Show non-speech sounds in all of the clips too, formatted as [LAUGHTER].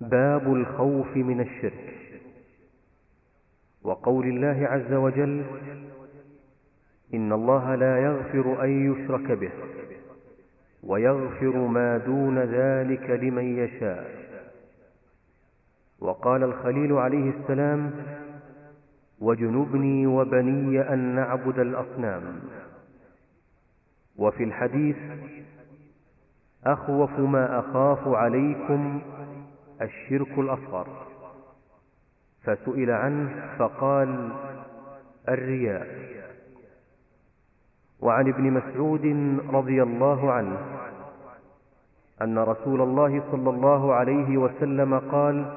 باب الخوف من الشرك. وقول الله عز وجل إن الله لا يغفر أن يشرك به ويغفر ما دون ذلك لمن يشاء. وقال الخليل عليه السلام واجنبني وبني أن نعبد الأصنام. وفي الحديث أخوف ما أخاف عليكم الشرك الأصغر. فسئل عنه فقال الرياء. وعن ابن مسعود رضي الله عنه أن رسول الله صلى الله عليه وسلم قال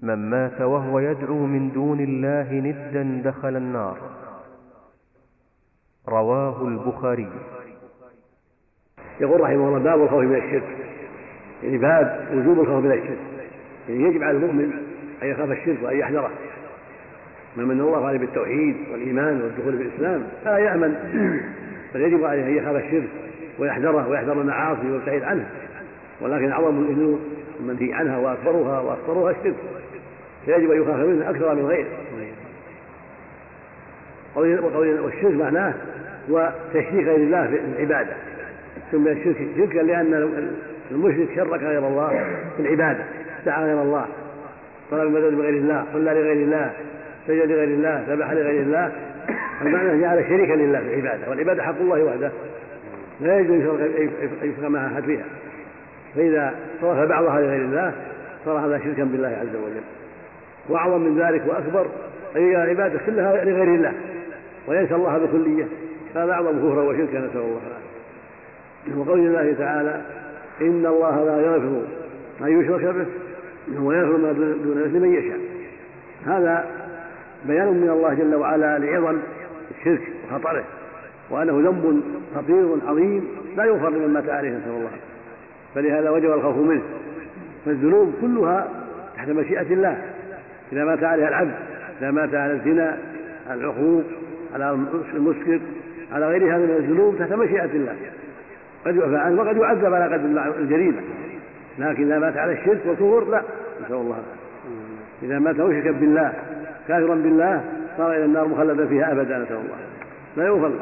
من مات وهو يدعو من دون الله ندا دخل النار. رواه البخاري. يقول رحمه الله باب الخوف من الشرك. يعني باب وجوب الخوف من الشرك يعني يجب على المؤمن أن يخاف الشرك وأن يحذره. ما من الله عليه بالتوحيد والإيمان والدخول في الإسلام فلا يأمن. [CLEARS THROAT] بل يجب عليه أن يخاف الشرك ويحذره ويحذر المعاصي ويبتعد عنه. ولكن أعظم الذنوب المنهي عنها وأكبرها واخطرها الشرك. فيجب أن يخاف منه أكثر من غيره. والشرك معناه هو تشريك غير الله في العبادة. سمي الشرك شركا لأن المشرك شرك غير الله في العبادة دعا غير الله طلب المدد بغير الله صلى لغير الله سجد لغير الله ذبح لغير الله [CLEARS THROAT] المعنى جعل شريكا لله في العبادة والعبادة حق الله وحده لا يجوز أن يشرك مع احد فيها. فإذا صرف بعضها لغير الله صار هذا شركا بالله عز وجل. وأعظم من ذلك وأكبر أن يجعل العبادة كلها لغير الله وينسى الله بكلية. هذا أعظم كفرا وشركا نسأل الله العافية. وقول الله تعالى إن الله لا يغفر ان يشرك به ويغفر ما دون ذلك لمن يشاء. هذا بيان من الله جل وعلا لعظم الشرك وخطره وأنه ذنب خطير عظيم لا يغفر لمن مات عليه نسأل الله. فلهذا وجب الخوف منه. فالذنوب كلها تحت مشيئة الله. إذا مات عليها العبد إذا مات على الزنا على العقوق على المسكر على غيرها من الذنوب تحت مشيئة الله. قد يعفى عنه وقد يعذب على قدر الجريمة. لكن إذا مات على الشرك والكفر لا نسأل الله إذا مات مشركا بالله كافرا بالله صار إلى النار مخلدا فيها أبدا نسأل الله لا يغفر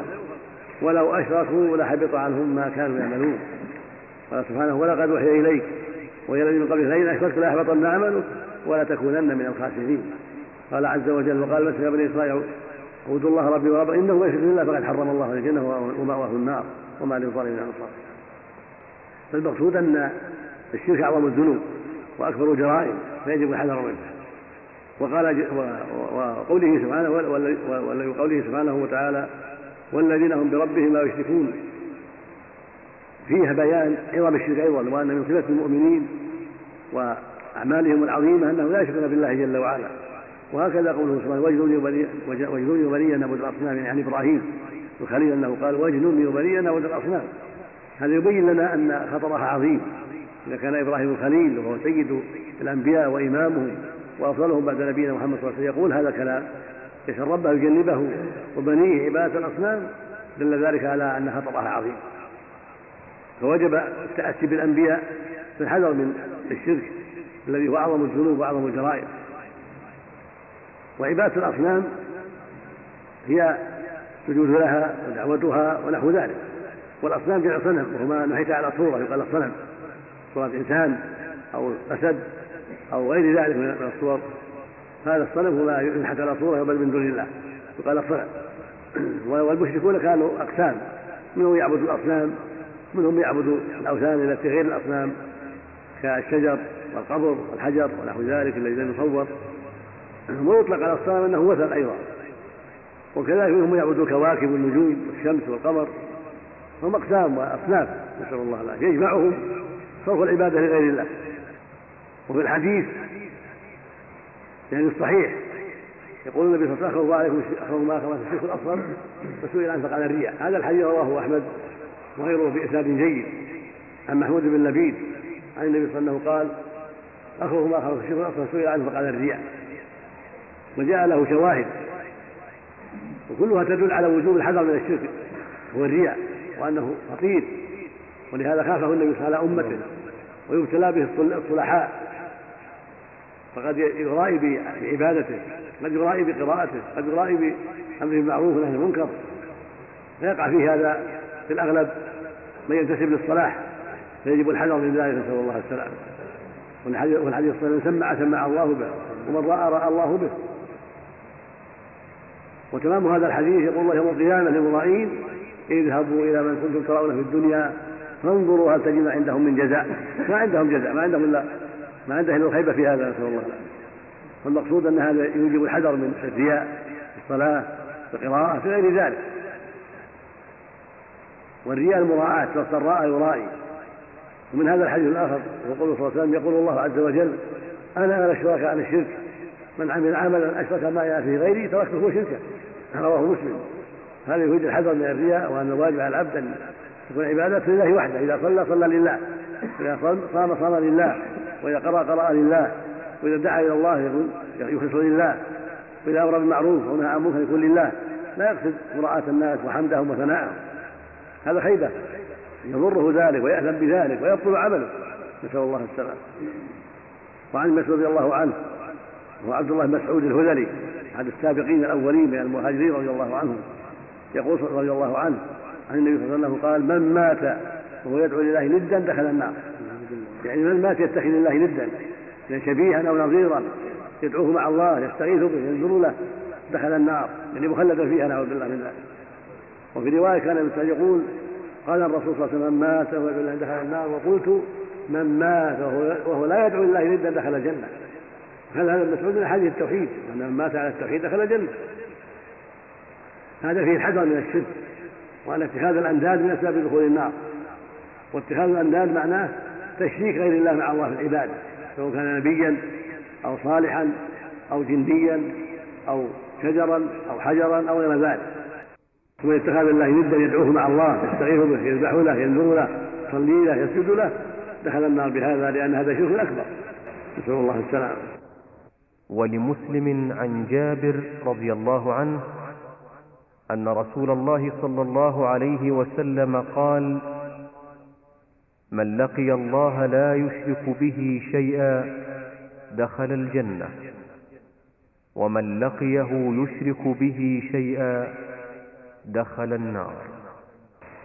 ولو أشركوا لحبط عنهم ما كانوا يعملون. قال سبحانه ولقد أوحي إليك وإلى الذين من قبلك لئن أشركت ليحبطن عملك ولا تكونن من الخاسرين. قال عز وجل وقال مثل بني إسرائيل اعبدوا الله ربي ورب إنه من يشرك بالله فقد حرم الله الجنه ومأواه النار وما للظالمين من أنصار. فالمقصود أن الشرك أعظم الذنوب وأكبر الجرائم فيجب الحذر منه وقال وقوله سبحانه وقوله سبحانه وتعالى والذين هم بربهم لا يشركون. فيها بيان عظم الشرك أيضا وأن من صفة المؤمنين وأعمالهم العظيمة أنهم لا يشركون بالله جل وعلا. وهكذا قوله سبحانه واجنوني وبني نعبد الاصنام يعني إبراهيم. الخليل أنه قال واجنوني وبني ان نعبد الاصنام هذا يبين لنا أن خطرها عظيم. إذا كان إبراهيم الخليل وهو سيد الأنبياء وإمامهم وأفضلهم بعد نبينا محمد صلى الله عليه وسلم يقول هذا الكلام. يسأل ربه يجنبه وبنيه عبادة الأصنام دل ذلك على أن خطرها عظيم. فوجب التأسي بالأنبياء في الحذر من الشرك الذي هو أعظم الذنوب وأعظم الجرائم. وعبادة الأصنام هي سجود لها ودعوتها ونحو ذلك. والأصنام جمع صنم وهو ما نحيت على صورة يقال الصنم. صورة إنسان أو أسد أو غير ذلك من الصور. هذا الصنم هو ما ينحت على صورة يقبل من دون الله يقال الصنم. [CLEARS THROAT] والمشركون كانوا أقسام. منهم يعبد الأصنام منهم يعبد الأوثان التي غير الأصنام كالشجر والقبر والحجر ونحو ذلك الذي لم يصور. ويطلق على الصنم أنه وثن أيضا. وكذلك منهم يعبدوا الكواكب والنجوم والشمس والقمر. هم أقسام وأصناف نسأل الله العافية. يجمعهم صرف العبادة لغير الله. وفي الحديث يعني الصحيح يقول النبي صلى الله عليه وسلم اخوف ما اخوف الشرك الأصغر فسئل عنه فقال الرياء. هذا الحديث رواه أحمد وغيره بإسناد جيد. عن محمود بن لبيد عن النبي صلى الله عليه وسلم قال اخوف ما اخوف الشرك الأصغر سئل عنه فقال الرياء. وجاء له شواهد. وكلها تدل على وجوب الحذر من الشرك هو الرياء وأنه خطير. ولهذا خافه النبي صلى الله على أمته ويبتلى به الصلحاء. فقد يرائي بعبادته قد يرائي بقراءته قد يرائي بأمر بالمعروف ونهي المنكر. فيقع فيه هذا في الأغلب من ينتسب للصلاح فيجب الحذر من ذلك نسأل الله السلامة. والحديث الصحيح من سمع سمع الله به ومن رأى رأى الله به. وتمام هذا الحديث يقول الله يوم القيامة للمرائين اذهبوا إلى من كنتم ترون في الدنيا فانظروا هل تجد عندهم من جزاء. ما عندهم جزاء ما عندهم إلا ما عنده إلا الخيبة في هذا نسأل الله. والمقصود أن هذا يوجب الحذر من الرياء في الصلاة في القراءة في غير ذلك. والرياء المراعاة والسراء يرائي. ومن هذا الحديث الآخر يقول صلى الله عليه وسلم يقول الله عز وجل أنا أنا الشركاء عن الشرك من عمل عملا أشرك ما فيه غيري تركته شركا رواه مسلم. هذا يفيد الحذر من الرياء وأن الواجب على العبد أن تكون عبادته لله وحده. إذا صلى صلى لله. إذا صام صام لله. وإذا قرأ قرأ لله. وإذا دعا إلى الله يخلص لله. وإذا أمر بالمعروف ونهى عن المنكر يكون لله. لا يقصد مراعاة الناس وحمدهم وثناءهم. هذا خيبة. يضره ذلك ويأثم بذلك ويبطل عمله. نسأل الله السلامة. وعن مسعود رضي الله عنه وهو عبد الله مسعود الهذلي أحد السابقين الأولين من المهاجرين رضي الله عنهم. يقول رضي الله عنه عن النبي صلى الله عليه وسلم قال من مات وهو يدعو لله ندا دخل النار. يعني من مات يتخذ لله ندا يعني شبيها أو نظيرا يدعوه مع الله يستغيث به ينظر له دخل النار. يعني مخلدا فيها نعوذ بالله من ذلك. وفي رواية كان ابن يقول قال الرسول صلى الله عليه وسلم من مات وهو دخل النار. وقلت من مات وهو لا يدعو لله ندا دخل الجنة. هل هذا المسعود من حديث التوحيد؟ من مات على التوحيد دخل الجنة. هذا فيه الحذر من الشرك وأن اتخاذ الأنداد من أسباب دخول النار. واتخاذ الأنداد معناه تشريك غير الله مع الله في العباده سواء كان نبيا أو صالحا أو جنديا أو شجرا أو حجرا أو غير ذلك. ثم اتخاذ الله ندا يدعوه مع الله يستغيث به يذبح له ينذر له يصلي له يسجد له. دخل النار بهذا لأن هذا شرك أكبر. نسأل الله السلامة. ولمسلم عن جابر رضي الله عنه أن رسول الله صلى الله عليه وسلم قال من لقي الله لا يشرك به شيئا دخل الجنة ومن لقيه يشرك به شيئا دخل النار.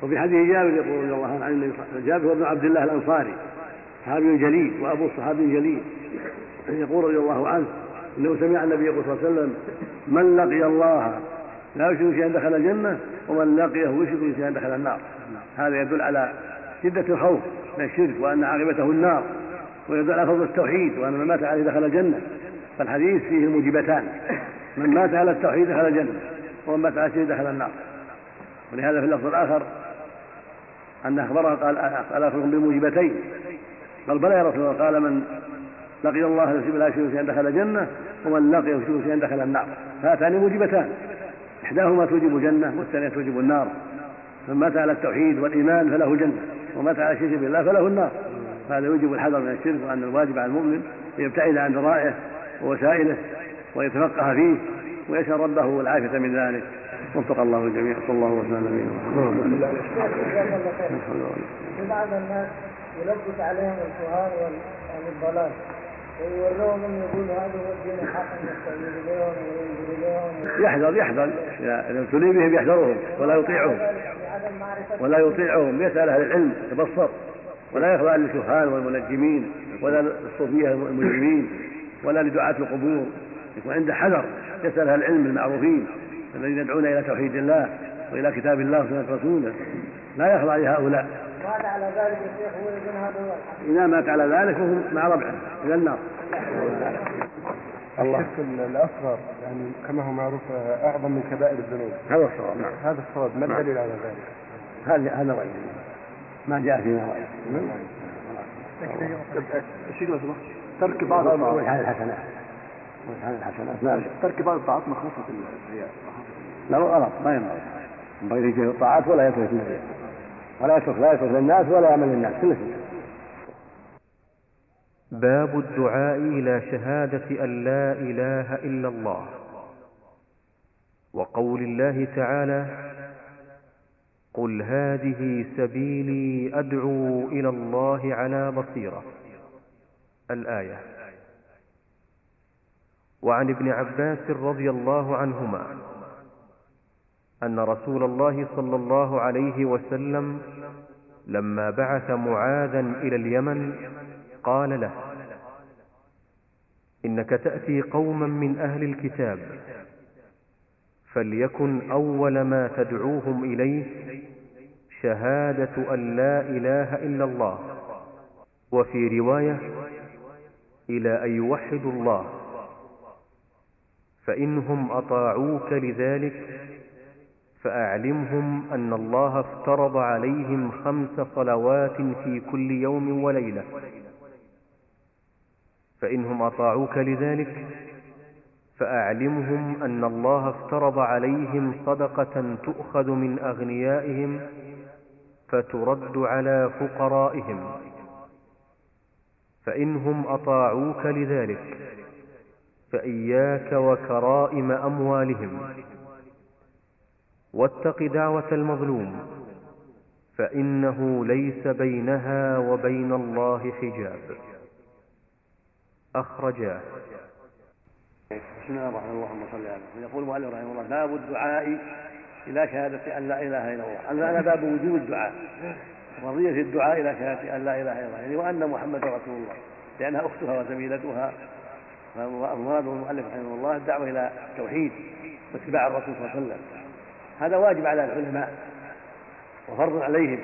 وفي حديث جابر يقول رضي الله عنه جابر بن عبد الله الأنصاري صحابي جليل وأبو صحابي جليل يقول رضي الله عنه إنه سمع النبي صلى الله عليه وسلم من لقي الله لا يشرك شيئا دخل الجنة ومن لقيه يشرك شيئا دخل النار. هذا يدل على شدة الخوف من الشرك وأن عاقبته النار ويدل على فضل التوحيد وأن من مات عليه دخل الجنة. فالحديث فيه موجبتان من مات على التوحيد دخل الجنة ومن مات على الشرك دخل النار. ولهذا في اللفظ الآخر أن أخبره قال الا أخبركم بموجبتين قال بلى يا رسول الله قال من لقي الله لا يشرك شيئا دخل الجنة ومن لقي يشرك شيئا دخل النار. هاتان موجبتان. إحداهما توجب الجنة والثانية توجب النار. من مات على التوحيد والإيمان فله الجنة ومات على الشرك بالله فله النار. فهذا يوجب الحذر من الشرك وأن الواجب على المؤمن أن يبتعد عن ذرائعه ووسائله ويتفقه فيه ويسأل ربه العافيه من ذلك. وفق الله الجميع. صلى الله وسلم على نبينا محمد. بعض الناس يلبس عليهم الكهان والضلال. يحذر يحذر. إذا ابتلي بهم يحذرهم ولا يطيعهم. ولا يطيعهم. يسأل أهل العلم يتبصر. ولا يخضع للكهان والمنجمين ولا للصوفية المجرمين ولا لدعاة القبور. يكون عنده حذر. يسأل أهل العلم المعروفين الذين يدعون إلى توحيد الله وإلى كتاب الله وسنة رسوله. لا يخضع لهؤلاء. مات على ذلك الشيخ هو هذا هو إذا مات على ذلك فهو مع ربعه إلى النار. الله. الشرك الأصغر يعني كما هو معروف أعظم من كبائر الذنوب. هذا الصواب نعم. هذا الصواب ما الدليل على ذلك؟ هذا هذا رأيي. ما جاء فيما رايي الشيخ لو سمحت ترك بعض الحسنات. الحسنات. نعم ترك بعض الطاعات مخافه الرياء لا غلط ما ينبغي. ينبغي يجي الطاعات ولا يترك الرياء ولا يترك لا يترك للناس ولا يعمل للناس كله باب الدعاء إلى شهادة أن لا إله إلا الله وقول الله تعالى قل هذه سبيلي أدعو إلى الله على بصيرة. الآية. وعن ابن عباس رضي الله عنهما أن رسول الله صلى الله عليه وسلم لما بعث معاذا إلى اليمن قال له إنك تأتي قوما من أهل الكتاب فليكن أول ما تدعوهم إليه شهادة أن لا إله إلا الله. وفي رواية إلى أن يوحدوا الله فإنهم أطاعوك لذلك فأعلمهم أن الله افترض عليهم خمس صلوات في كل يوم وليلة. فإنهم أطاعوك لذلك. فأعلمهم أن الله افترض عليهم صدقة تؤخذ من أغنيائهم فترد على فقرائهم. فإنهم أطاعوك لذلك. فإياك وكرائم أموالهم. واتق دعوة المظلوم فإنه ليس بينها وبين الله حجاب. أخرجاه. بسم الله الرحمن الرحيم اللهم صل على يقول المؤلف رحمه الله باب الدعاء إلى شهادة أن لا إله إلا الله. المعنى باب وجوب الدعاء؟ فرضية الدعاء إلى شهادة أن لا إله إلا الله يعني وأن محمدا رسول الله لأنها أختها وزميلتها. فالمراد المؤلف رحمه الله الدعوة إلى التوحيد واتباع الرسول صلى الله عليه وسلم. هذا واجب على العلماء وفرض عليهم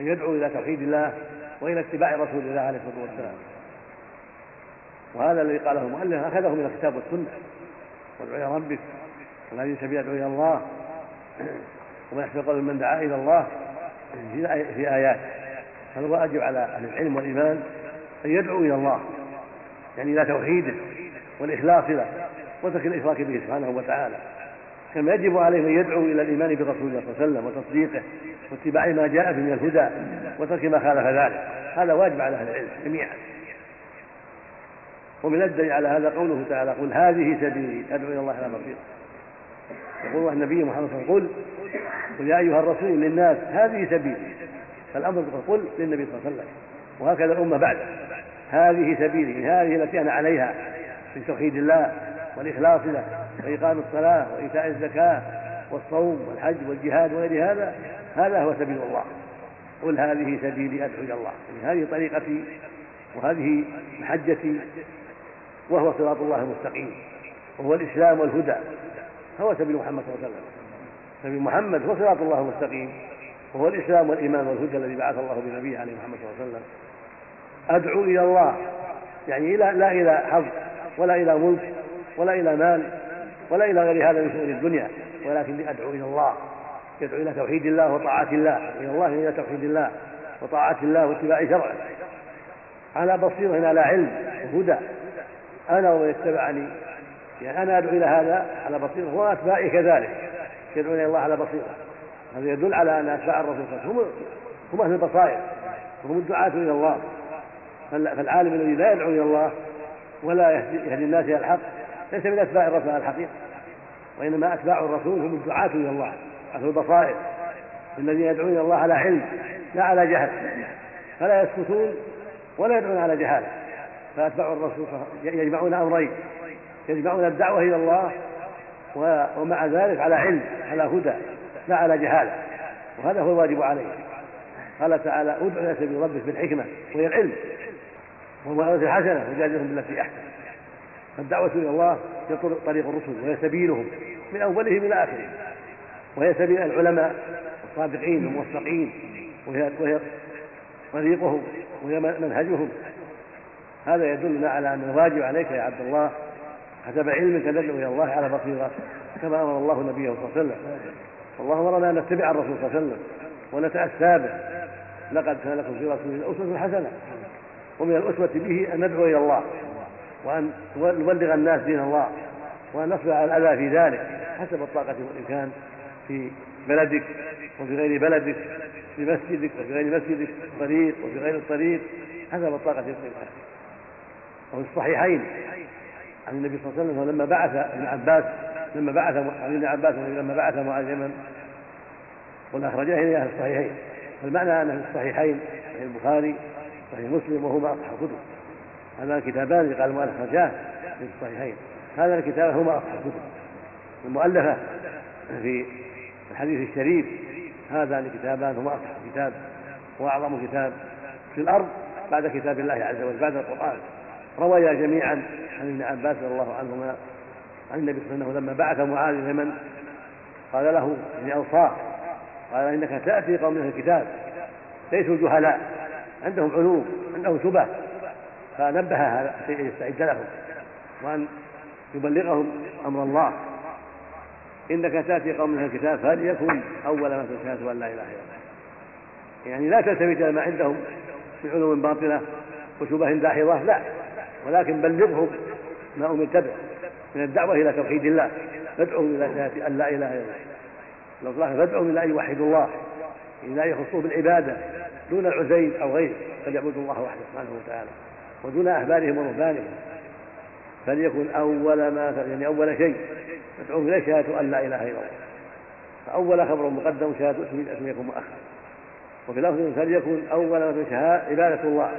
أن يدعوا إلى توحيد الله وإلى اتباع رسول الله عليه الصلاة والسلام. وهذا الذي قاله المؤلف أخذه من الكتاب والسنة. وادعو إلى ربك والذي سبيل أدعو إلى الله. وما يحسن قول من دعا إلى الله في آيات. هذا واجب على أهل العلم والإيمان أن يدعوا إلى الله يعني إلى توحيده والإخلاص له وترك الإشراك به سبحانه وتعالى. كما يجب عليه أن يدعو إلى الإيمان برسول الله صلى الله عليه وسلم وتصديقه واتباع ما جاء به من الهدى وترك ما خالف ذلك. هذا واجب على أهل العلم جميعا. ومن الدليل على هذا قوله تعالى قل هذه سبيلي أدعو إلى الله على بصيره يقول النبي محمد صلى الله عليه وسلم قل يا أيها الرسول للناس هذه سبيلي. فالأمر قل للنبي صلى الله عليه وسلم. وهكذا الأمة بعده هذه سبيلي هذه التي أنا عليها في توحيد الله والإخلاص له. وإقام الصلاة وإيتاء الزكاة والصوم والحج والجهاد وغير هذا هذا هو سبيل الله. قل هذه سبيلي أدعو إلى الله. يعني هذه طريقتي وهذه محجتي وهو صراط الله المستقيم. وهو الإسلام والهدى. هو سبيل محمد صلى الله عليه وسلم. سبيل محمد هو صراط الله المستقيم. وهو الإسلام والإيمان والهدى الذي بعث الله بنبيه عليه محمد صلى الله عليه وسلم. أدعو إلى الله. يعني لا, لا إلى حظ ولا إلى ملك ولا إلى مال ولا إلى غير هذا من شؤون الدنيا. ولكن أدعو إلى الله. يدعو إلى توحيد الله وطاعة الله. إلى الله إلى توحيد الله وطاعة الله واتباع شرعه. على بصيرة على علم وهدى. أنا ومن اتبعني يعني أنا أدعو إلى هذا على بصيرة وأتباعي كذلك. يدعون إلى الله على بصيرة. هذا يدل على أن أتباع الرسول صلى الله عليه وسلم هم أهل البصائر. وهم الدعاة إلى الله. فالعالم الذي لا يدعو إلى الله ولا يهدي الناس إلى الحق ليس من أتباع الرسول على الحقيقة وإنما أتباع الرسول هم الدعاة إلى الله أهل البصائر الذين يدعون إلى الله على علم لا على جهل. فلا يسكتون ولا يدعون على جهاله فأتباع الرسول يجمعون أمرين يجمعون الدعوة إلى الله ومع ذلك على علم على هدى لا على جهالة وهذا هو الواجب عليه. قال تعالى ادع إلى سبيل ربك بالحكمة وهي العلم والموعظة الحسنة وجادلهم بالتي أحسن. فالدعوة إلى الله هي طريق الرسل وهي سبيلهم من أولهم إلى آخرهم. وهي سبيل العلماء الصادقين الموفقين وهي وهي طريقهم وهي منهجهم. هذا يدلنا على أن الواجب عليك يا عبد الله حسب علمك تدعو إلى الله على بصيرة كما أمر الله نبيه صلى الله عليه وسلم. والله أمرنا أن نتبع الرسول صلى الله عليه وسلم ونتأسى به. لقد كان لكم في رسول الله أسوة حسنة. ومن الأسوة به أن ندعو إلى الله. وأن نبلغ الناس دين الله وأن نصبر على الأذى في ذلك حسب الطاقة والإمكان في بلدك وفي غير بلدك في مسجدك وفي غير مسجدك في الطريق وفي غير الطريق حسب الطاقة والإمكان. وفي الصحيحين عن النبي صلى الله عليه وسلم لما بعث ابن عباس لما بعث ابن عباس لما بعث معاذ اليمن والأخرجين في الصحيحين. فالمعنى أن في الصحيحين صحيح البخاري صحيح مسلم وهما أصح الكتب. هذا الكتابان اللي قال المؤلف خرجاه في الصحيحين. هذا الكتاب هما أصح الكتب المؤلفة في الحديث الشريف. هذان الكتابان هما أصح كتاب وأعظم كتاب في الأرض بعد كتاب الله عز وجل بعد القرآن. رويا جميعا عن ابن عباس رضي الله عنهما عن النبي صلى الله عليه وسلم لما بعث معاذ اليمن قال له يعني أوصاه قال إنك تأتي قوم من الكتاب ليسوا جهلاء عندهم علوم عندهم شبه. فنبه هذا يستعد لهم وأن يبلغهم أمر الله. إنك تأتي قوم من الكتاب فليكن أول ما تشهد أن لا إله إلا الله. يعني لا تلتفت إلى ما عندهم من علوم باطلة وشبه داحضة لا. ولكن بلغهم ما أمرت به من الدعوة إلى توحيد الله فادعوهم إلى شهادة أن لا إله إلا الله. لو الله فادعوهم إلى أن يوحدوا الله إلى أن يخصوه بالعبادة دون العزيز أو غيره فليعبدوا الله وحده سبحانه وتعالى. ودون أحبارهم ورهبانهم. فليكن أول ما يعني أول شيء. تدعوهم إليه شهادة أن لا إله إلا الله. فأول خبر مقدم شهادة اسم يكون مؤخر وفي لفظ فليكن أول ما عبادة الله.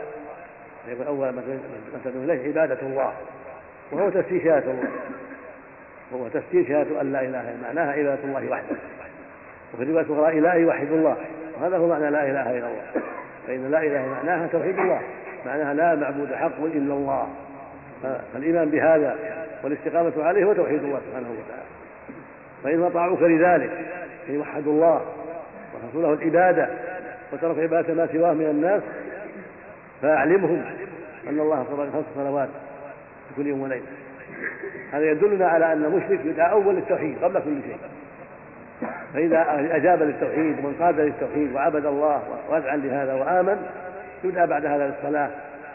فيكون أول ما تدعو إليه عبادة الله. وهو تفسير شهادة الله. وهو تفسير شهادة أن لا إله إلا معناها عبادة الله وحده. وفي رواية أخرى إله يوحد الله. وهذا هو معنى لا إله إلا الله. فإن لا إله معناها توحيد الله. معناها لا معبود حق إلا الله. فالإيمان بهذا والاستقامة عليه هو توحيد الله سبحانه وتعالى. فإن أطاعوك لذلك أن يوحدوا الله ورسوله العبادة وترك عبادة ما سواه من الناس فأعلمهم أن الله فرض خمس صلوات في كل يوم وليلة. هذا يدلنا على أن المشرك يدعى أول للتوحيد قبل كل شيء. فإذا أجاب للتوحيد وانقاد للتوحيد وعبد الله وأذعن لهذا وآمن يدعى بعد هذا للصلاة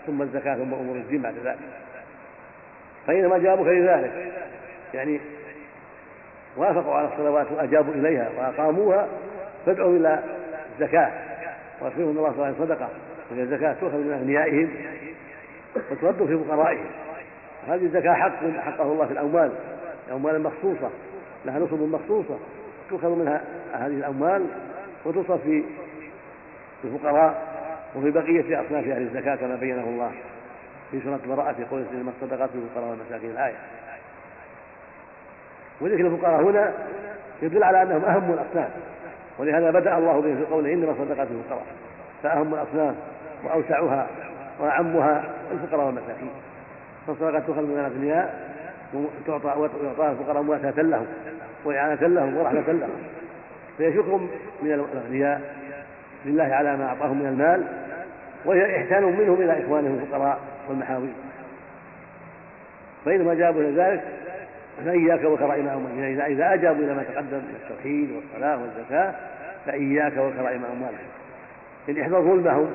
ثم الزكاة ثم أمور الدين بعد ذلك. فإنما أجابوك لذلك. يعني وافقوا على الصلوات وأجابوا إليها وأقاموها فادعوا إلى الزكاة. وأخبرهم أن الله تعالى صدقة. وهي الزكاة تؤخذ من أغنيائهم وترد في فقرائهم. هذه الزكاة حق حقه الله في الأموال. أموال مخصوصة لها نصب مخصوصة. تؤخذ منها هذه الأموال وتصرف في الفقراء. وفي بقية أصناف أهل الزكاة كما بينه الله في سورة البراءة في قول إنما الصدقات للفقراء والمساكين الآية. وذكر الفقراء هنا يدل على أنهم أهم الأصناف ولهذا بدأ الله به في قوله إنما الصدقات للفقراء فأهم الأصناف وأوسعها وأعمها الفقراء والمساكين. فالصدقات تؤخذ من الأغنياء وتعطى ويعطاها الفقراء مواساة لهم وإعانة لهم ورحمة لهم. فهي شكر من الأغنياء لله على ما أعطاهم من المال وهي إحسان منهم إلى إخوانهم الفقراء والمحاوي فإنما جابوا إلى ذلك فإياك وكرائم أموالهم يعني إذا أجابوا إلى ما تقدم من التوحيد والصلاة والزكاة فإياك وكرائم أموالهم. إن احذر ظلمهم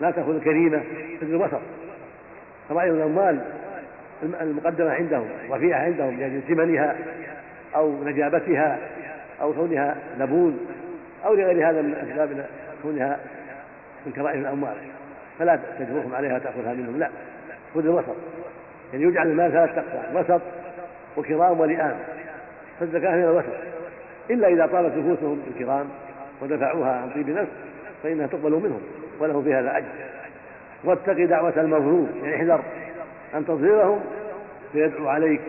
لا تأخذ الكريمة في الوسط كرائم الأموال المقدمة عندهم رفيعة عندهم يعني ثمنها أو نجابتها أو كونها نبوذ أو لغير هذا من أسباب كونها من كرائم الأموال. فلا تجبرهم عليها وتأخذها منهم لا. خذ الوسط. يعني يجعل المال ثلاث أقسام وسط وكرام ولئام. فالزكاة من الوسط. إلا إذا طالت نفوسهم بالكرام ودفعوها عن طيب نفس فإنها تقبل منهم وله في هذا أجر. واتق دعوة المظلوم يعني احذر أن تظهرهم فيدعو عليك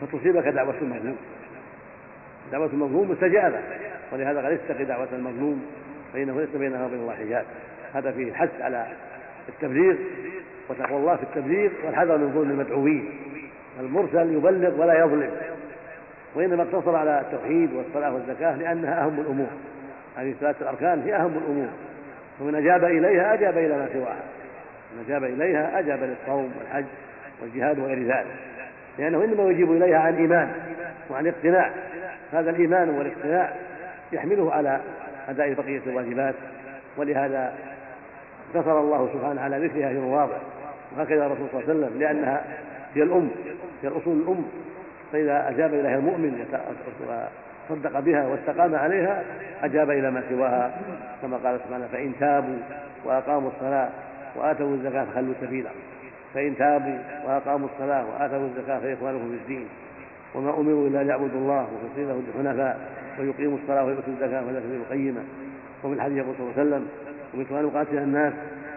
فتصيبك دعوة المظلوم. دعوة المظلوم مستجابة ولهذا قال اتق دعوة المظلوم فإنه ليس بينها وبين الله حجاب. هذا فيه الحث على التبليغ وتقوى الله في التبليغ والحذر من ظلم المدعوين. المرسل يبلغ ولا يظلم وإنما اقتصر على التوحيد والصلاة والزكاة لأنها أهم الأمور. هذه ثلاثة الأركان هي أهم الأمور. ومن أجاب إليها أجاب إلى ما سواها. من أجاب إليها أجاب للصوم والحج والجهاد وغير ذلك. لأنه إنما يجيب إليها عن إيمان وعن اقتناع هذا الإيمان والاقتناع يحمله على أداء بقية الواجبات. ولهذا اقتصر الله سبحانه على ذكرها في مواضع وهكذا الرسول صلى الله عليه وسلم لأنها هي الأم هي الأصول الأم. فإذا أجاب إليها المؤمن وصدق بها واستقام عليها أجاب إلى ما سواها. كما قال سبحانه فإن تابوا وأقاموا الصلاة وآتوا الزكاة فخلوا سبيلا. فإن تابوا وأقاموا الصلاة وآتوا الزكاة فإخوانكم في الدين. وما أمروا إلا ان يعبدوا الله مخلصين له حنفاء ويقيموا الصلاة ويؤتوا الزكاة وذلك سبيل القيمة. وفي الحديث يقول صلى الله عليه وسلم امرت ان اقاتل الناس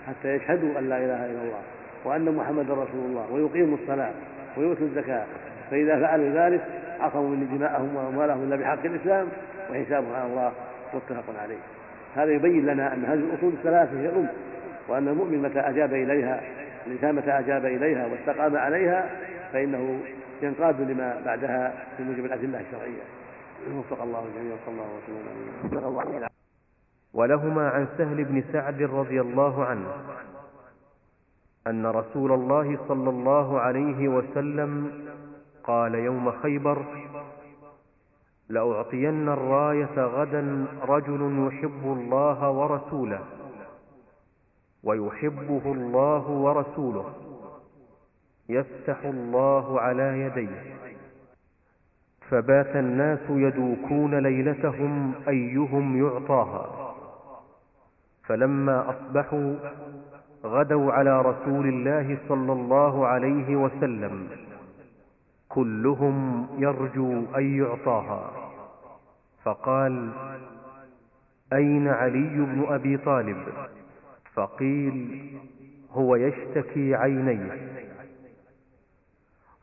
حتى يشهدوا أن لا إله إلا الله وأن محمدا رسول الله ويقيموا الصلاة ويؤتوا الزكاة. فإذا فعلوا ذلك عصموا من دماءهم وأموالهم إلا بحق الإسلام وحسابهم على الله متفق عليه. هذا يبين لنا أن هذه الأصول الثلاثة هي الأم وأن المؤمن متى أجاب إليها الإنسان متى أجاب إليها واستقام عليها فإنه ينقاد لما بعدها في موجب الأدلة الشرعية. وفق الله الجميع وصلى الله وسلم على ولهما عن سهل بن سعد رضي الله عنه أن رسول الله صلى الله عليه وسلم قال يوم خيبر لأعطين الراية غدا رجل يحب الله ورسوله ويحبه الله ورسوله يفتح الله على يديه. فبات الناس يدوكون ليلتهم أيهم يعطاها. فلما أصبحوا غدوا على رسول الله صلى الله عليه وسلم. كلهم يرجو أن يعطاها. فقال أين علي بن أبي طالب؟ فقيل هو يشتكي عينيه.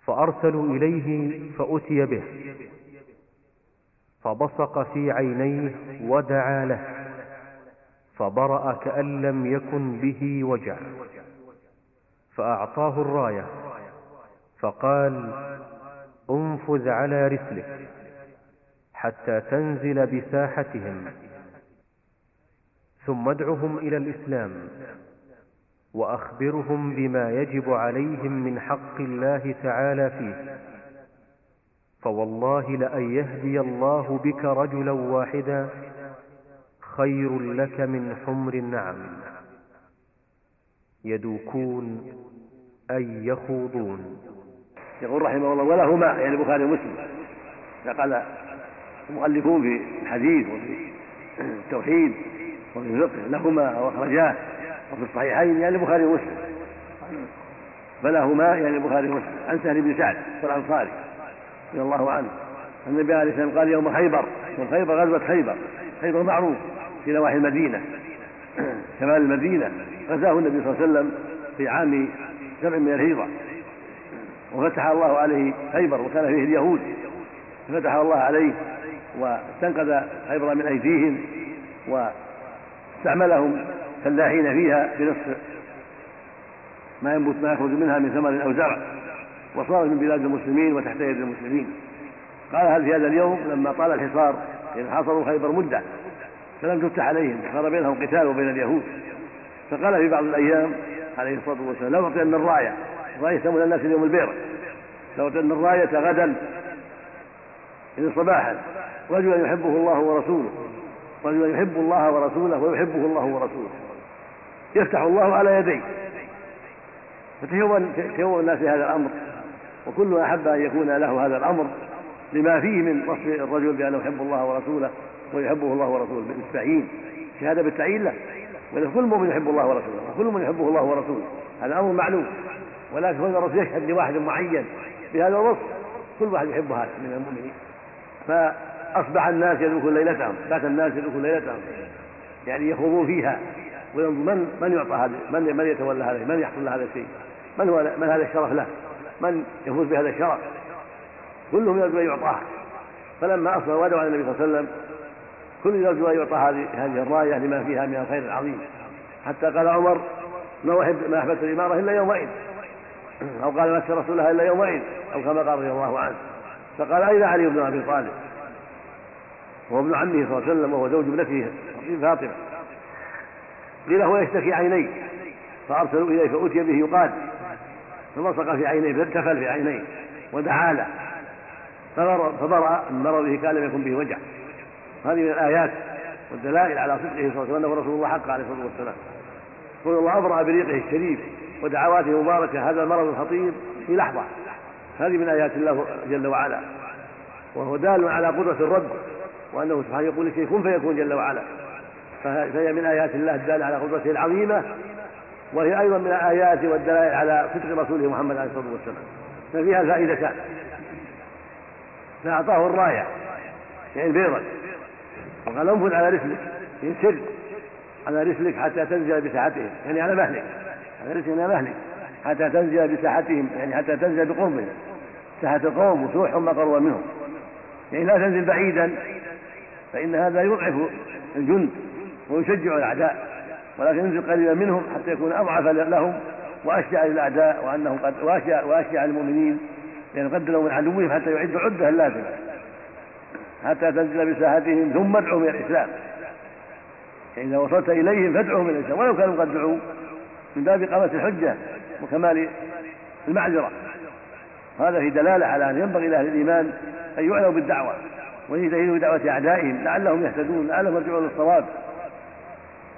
فأرسلوا إليه فأتي به. فبصق في عينيه ودعا له. فبرأ كأن لم يكن به وجع. فأعطاه الراية فقال انفذ على رسلك حتى تنزل بساحتهم ثم ادعهم إلى الإسلام وأخبرهم بما يجب عليهم من حق الله تعالى فيه. فوالله لأن يهدي الله بك رجلا واحدا خير لك من حمر النعم. يدوكون أي يخوضون. يقول رحمه الله ولهما يعني البخاري ومسلم. قال المؤلفون في الحديث وفي التوحيد وفي الفقه لهما وأخرجاه وفي الصحيحين يعني البخاري ومسلم. فلهما يعني البخاري ومسلم. عن سهل بن سعد والانصاري رضي الله عنه النبي عليه الصلاه والسلام قال يوم خيبر يوم خيبر غزوة خيبر خيبر معروف. في نواحي المدينة. شمال المدينة. غزاه النبي صلى الله عليه وسلم في عام سبع من الهجرة. وفتح الله عليه خيبر وكان فيه اليهود. ففتح الله عليه واستنقذ خيبر من أيديهم واستعملهم فلاحين فيها بنصف ما ينبت ما يخرج منها من ثمر أو زرع. وصارت من بلاد المسلمين وتحت يد المسلمين. قال هل في هذا اليوم؟ لما طال الحصار يعني حاصروا خيبر مدة. فلم تفتح عليهم صار بينهم قتال وبين اليهود. فقال في بعض الأيام عليه الصلاة والسلام لو اعطينا الراية الراية يسمونها الناس اليوم البير لو اعطينا الراية غدا يعني صباحا. رجلا يحبه الله ورسوله رجلا يحب الله ورسوله ويحبه الله ورسوله. يفتح الله على يديه. فتهون تهون الناس هذا الأمر وكل أحب أن يكون له هذا الأمر لما فيه من وصف الرجل بأنه يحب الله ورسوله. ويحبه الله ورسوله بالتعيين. شهادة بالتعيين له ولكن كل مؤمن يحب الله ورسوله وكل من يحبه الله ورسوله. هذا أمر معلوم. ولكن هنا الرسول يشهد لواحد معين بهذا الوصف. كل واحد يحب هذا من المؤمنين. فأصبح الناس يدركون ليلتهم بات الناس يدركون ليلتهم. يعني يخوضون فيها. وينظر من من يعطى هذا من من يتولى هذا؟ من يحصل له هذا الشيء؟ من هو من هذا الشرف له؟ من يفوز بهذا الشرف؟ كلهم يرجو أن يعطاه. فلما أصبح ودعوا على النبي صلى الله عليه وسلم كل يرجو ان يعطى هذه الراية لما فيها من الخير العظيم. حتى قال عمر ما احب ما أحببت الإمارة إلا يومئذ. أو قال ما رسول الله إلا يومئذ. أو كما قال رضي الله عنه. فقال أين علي بن أبي طالب؟ وهو ابن عمه صلى الله عليه وسلم وهو زوج ابنته فاطمة. قيل هو يشتكي عينيه فأرسلوا إليه فأتي به يقاد فلصق في عينيه فارتفل في عينيه ودعا له. فبرأ من مرضه كان لم يكن به وجع. هذه من الآيات والدلائل على صدقه صلى الله عليه وسلم وأنه رسول الله حق عليه الصلاة والسلام. يقول الله أبرأ بريقه الشريف ودعواته المباركة هذا المرض الخطير في لحظة. هذه من آيات الله جل وعلا. وهو دال على قدرة الرب وأنه سبحانه يقول لشيء كن فيكون جل وعلا. فهي من آيات الله الدالة على قدرته العظيمة وهي أيضا من الآيات والدلائل على صدق رسوله محمد عليه الصلاة والسلام. ففيها الفائدتان. فأعطاه الراية يعني بيضا. وقال انفذ على رسلك ينسر على رسلك حتى تنزل بساحتهم يعني على مهلك على رسلك على مهلك حتى تنزل بساحتهم يعني حتى تنزل بقربهم ساحة القوم وسوحهم ما قرب منهم. يعني لا تنزل بعيدا فإن هذا يضعف الجند ويشجع الأعداء ولكن انزل قريبا منهم حتى يكون أضعف لهم وأشجع للأعداء وأنهم قد وأشجع وأشجع لأن قد من عدوهم حتى يعدوا عدة اللازمة حتى تنزل بساحتهم ثم ادعوا من الإسلام. يعني إذا وصلت إليهم فادعوهم من الإسلام. ولو كانوا قد دعوا من باب إقامة الحجة وكمال المعذرة. هذا في دلالة على أن ينبغي لأهل الإيمان أن يعنوا بالدعوة ويجتهدوا بدعوة أعدائهم لعلهم يهتدون لعلهم يرجعون للصواب.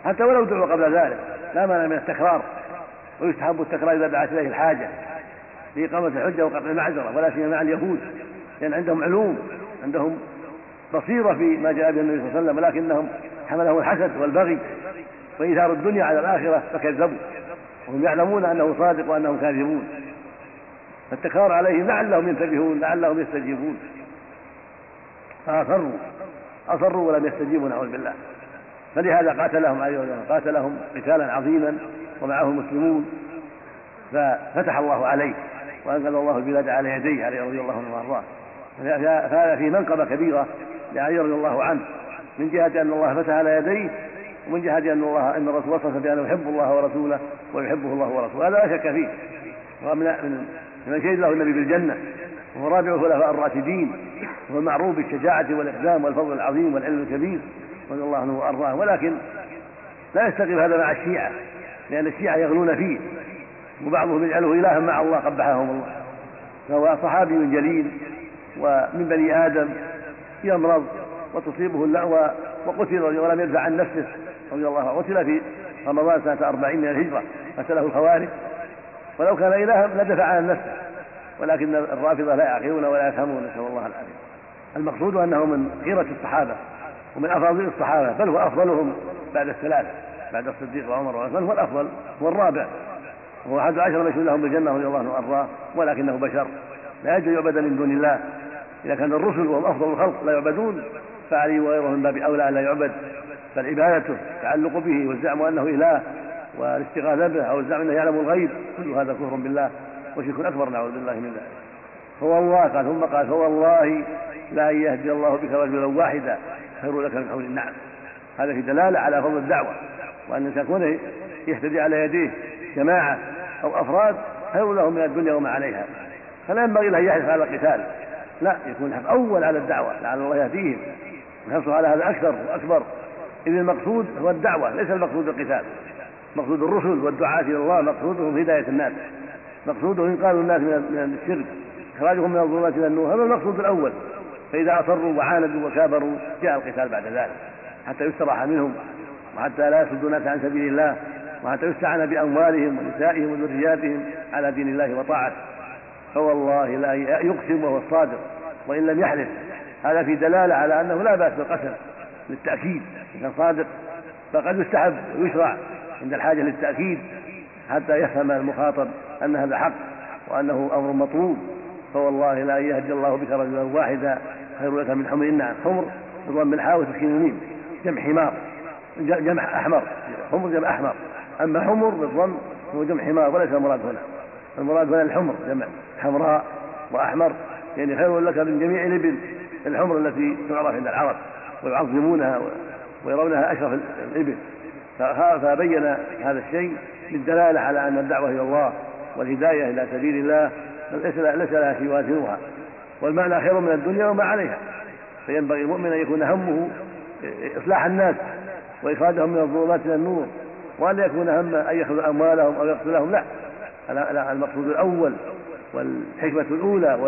حتى ولو دعوا قبل ذلك لا مانع من التكرار ويستحب التكرار إذا دعت إليه الحاجة لإقامة الحجة وقطع المعذرة ولا سيما مع اليهود لأن عندهم علوم عندهم بصيرة في ما جاء به النبي صلى الله عليه وسلم ولكنهم حملهم الحسد والبغي وإيثار الدنيا على الآخرة فكذبوا. وهم يعلمون أنه صادق وأنهم كاذبون. فالتكرار عليهم لعلهم ينتبهون لعلهم يستجيبون. فأصروا أصروا ولم يستجيبوا نعوذ بالله. فلهذا قاتلهم عليه وسلم قاتلهم قتالا عظيما ومعه المسلمون ففتح الله عليه وأنقذ الله البلاد على يديه عليه رضي الله عنه وأرضاه. فهذا فيه منقبة كبيرة. لعلي رضي الله عنه من جهة أن الله فتح على يديه ومن جهة أن الله أن الرسول وصف بأنه يحب الله ورسوله ويحبه الله ورسوله. هذا لا شك فيه. ومن من من شهد له النبي بالجنة. وهو رابع الخلفاء الراشدين. وهو معروف بالشجاعة والاقدام والفضل العظيم والعلم الكبير رضي الله عنه وأرضاه. ولكن لا يستقيم هذا مع الشيعة لأن الشيعة يغلون فيه. وبعضهم يجعله إلها مع الله قبحهم الله. فهو صحابي جليل ومن بني آدم يمرض وتصيبه اللأوى وقتل ولم يدفع عن نفسه رضي الله عنه. قتل في رمضان سنة أربعين من الهجرة قتله الخوارج. ولو كان إلها لدفع عن نفسه ولكن الرافضة لا يعقلون ولا يفهمون نسأل الله العافية. المقصود أنه من خيرة الصحابة ومن أفاضل الصحابة بل هو أفضلهم بعد الثلاثة بعد الصديق وعمر وعثمان هو الأفضل هو الرابع. وهو أحد عشر مشهور لهم بالجنة رضي الله عنه وأرضاه ولكنه بشر. لا يجوز يعبد من دون الله. إذا كان الرسل وهم أفضل الخلق لا يعبدون فعلي وغيره من باب أولى أن لا يعبد بل عبادته التعلق به والزعم أنه إله والاستغاثة به أو الزعم أنه يعلم الغيب كل هذا كفر بالله وشرك أكبر نعوذ بالله من ذلك. فوالله قال ثم قال فوالله لا أن يهدي الله بك رجلا واحدا خير لك من حول النعم. هذا في دلالة على فضل الدعوة وأن الإنسان يهتدي على يديه جماعة أو أفراد خير له من الدنيا وما عليها. فلا ينبغي له أن يحرص على القتال. لا يكون حرص أول على الدعوة لعل الله يهديهم. الحرص على هذا أكثر وأكبر. إذ المقصود هو الدعوة ليس المقصود القتال. مقصود الرسل والدعاة إلى الله مقصودهم هداية الناس. مقصودهم إنقاذ الناس من الشرك. إخراجهم من الظلمات إلى النور. هذا المقصود الأول. فإذا أصروا وعاندوا وكابروا جاء القتال بعد ذلك. حتى يستراح منهم وحتى لا يصدوا الناس عن سبيل الله وحتى يستعان بأموالهم ونسائهم وذرياتهم على دين الله وطاعته. فوالله لا يقسم وهو الصادق وإن لم يحلف. هذا في دلالة على أنه لا بأس بالقسم للتأكيد. إن كان صادق فقد يستحب ويشرع عند الحاجة للتأكيد حتى يفهم المخاطب أن هذا حق وأنه أمر مطلوب. فوالله لا يهدي الله بك رجلا واحدا خير لك من حمر. النعم حمر بضم الحاء وتسكين الميم جمع حمار جمع أحمر. حمر جمع أحمر. أما حمر بالضم هو جمع حمار وليس المراد هنا. المراد هنا الحمر جمع حمراء وأحمر يعني خير لك من جميع الإبل الحمر التي تعرف عند العرب ويعظمونها ويرونها أشرف الإبل. فبين هذا الشيء للدلالة على أن الدعوة إلى الله والهداية إلى سبيل الله ليس ليس لها يوازنها والمعنى خير من الدنيا وما عليها. فينبغي المؤمن أن يكون همه إصلاح الناس وإخراجهم من الظلمات إلى النور وأن يكون همه أن يأخذ أموالهم أو يقتلهم لا. المقصود الأول والحكمة الأولى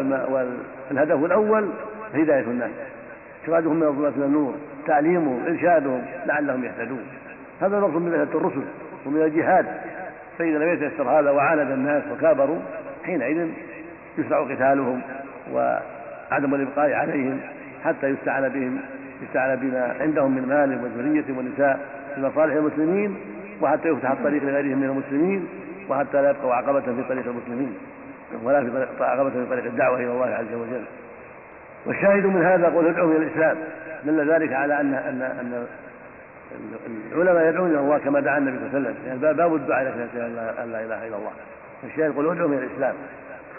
والهدف الأول هداية الناس. إخراجهم من الظلمات إلى النور تعليمهم إرشادهم لعلهم يهتدون. هذا المقصود من الرسل ومن الجهاد. فإذا لم يتيسر هذا وعاند الناس وكابروا حينئذ يشرع قتالهم وعدم الإبقاء عليهم حتى يستعان بهم يستعان بما عندهم من مال وذرية ونساء لمصالح المسلمين وحتى يفتح الطريق لغيرهم من المسلمين. وحتى لا يبقوا عقبة في طريق المسلمين ولا في عقبة في طريق الدعوة إلى الله عز وجل. والشاهد من هذا قول ادعو إلى الإسلام دل ذلك على ان ان أن العلماء يدعون إلى الله كما دعا النبي صلى الله عليه وسلم. يعني باب الدعاء إلى ان لا اله الا الله. الشاهد يقول ادعو إلى الإسلام.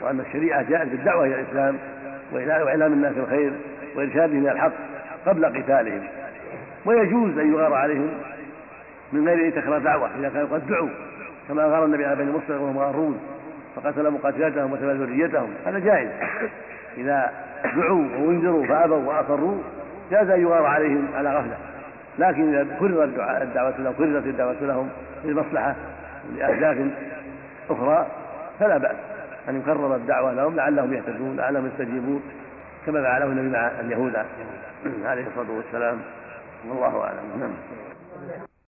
وأن الشريعة جاءت بالدعوة إلى الإسلام وإعلام الناس الخير وإرشادهم إلى الحق قبل قتالهم. ويجوز أن يغار عليهم من غير إن تكره دعوة. إذا كانوا قد دعوا كما غار النبي على بني مصر وهم غارون فقتل مقاتلتهم وتبع ذريتهم هذا جائز. إذا دعوا وأنذروا فأبوا وأصروا جاز أن يغار عليهم على غفلة. لكن إذا كرر الدعوة لهم كررت الدعوة لهم للمصلحه لاهداف أخرى فلا بأس أن يكرر الدعوة لهم لعلهم يهتدون لعلهم يستجيبون كما فعله النبي مع اليهود عليه الصلاة والسلام. والله أعلم. نعم.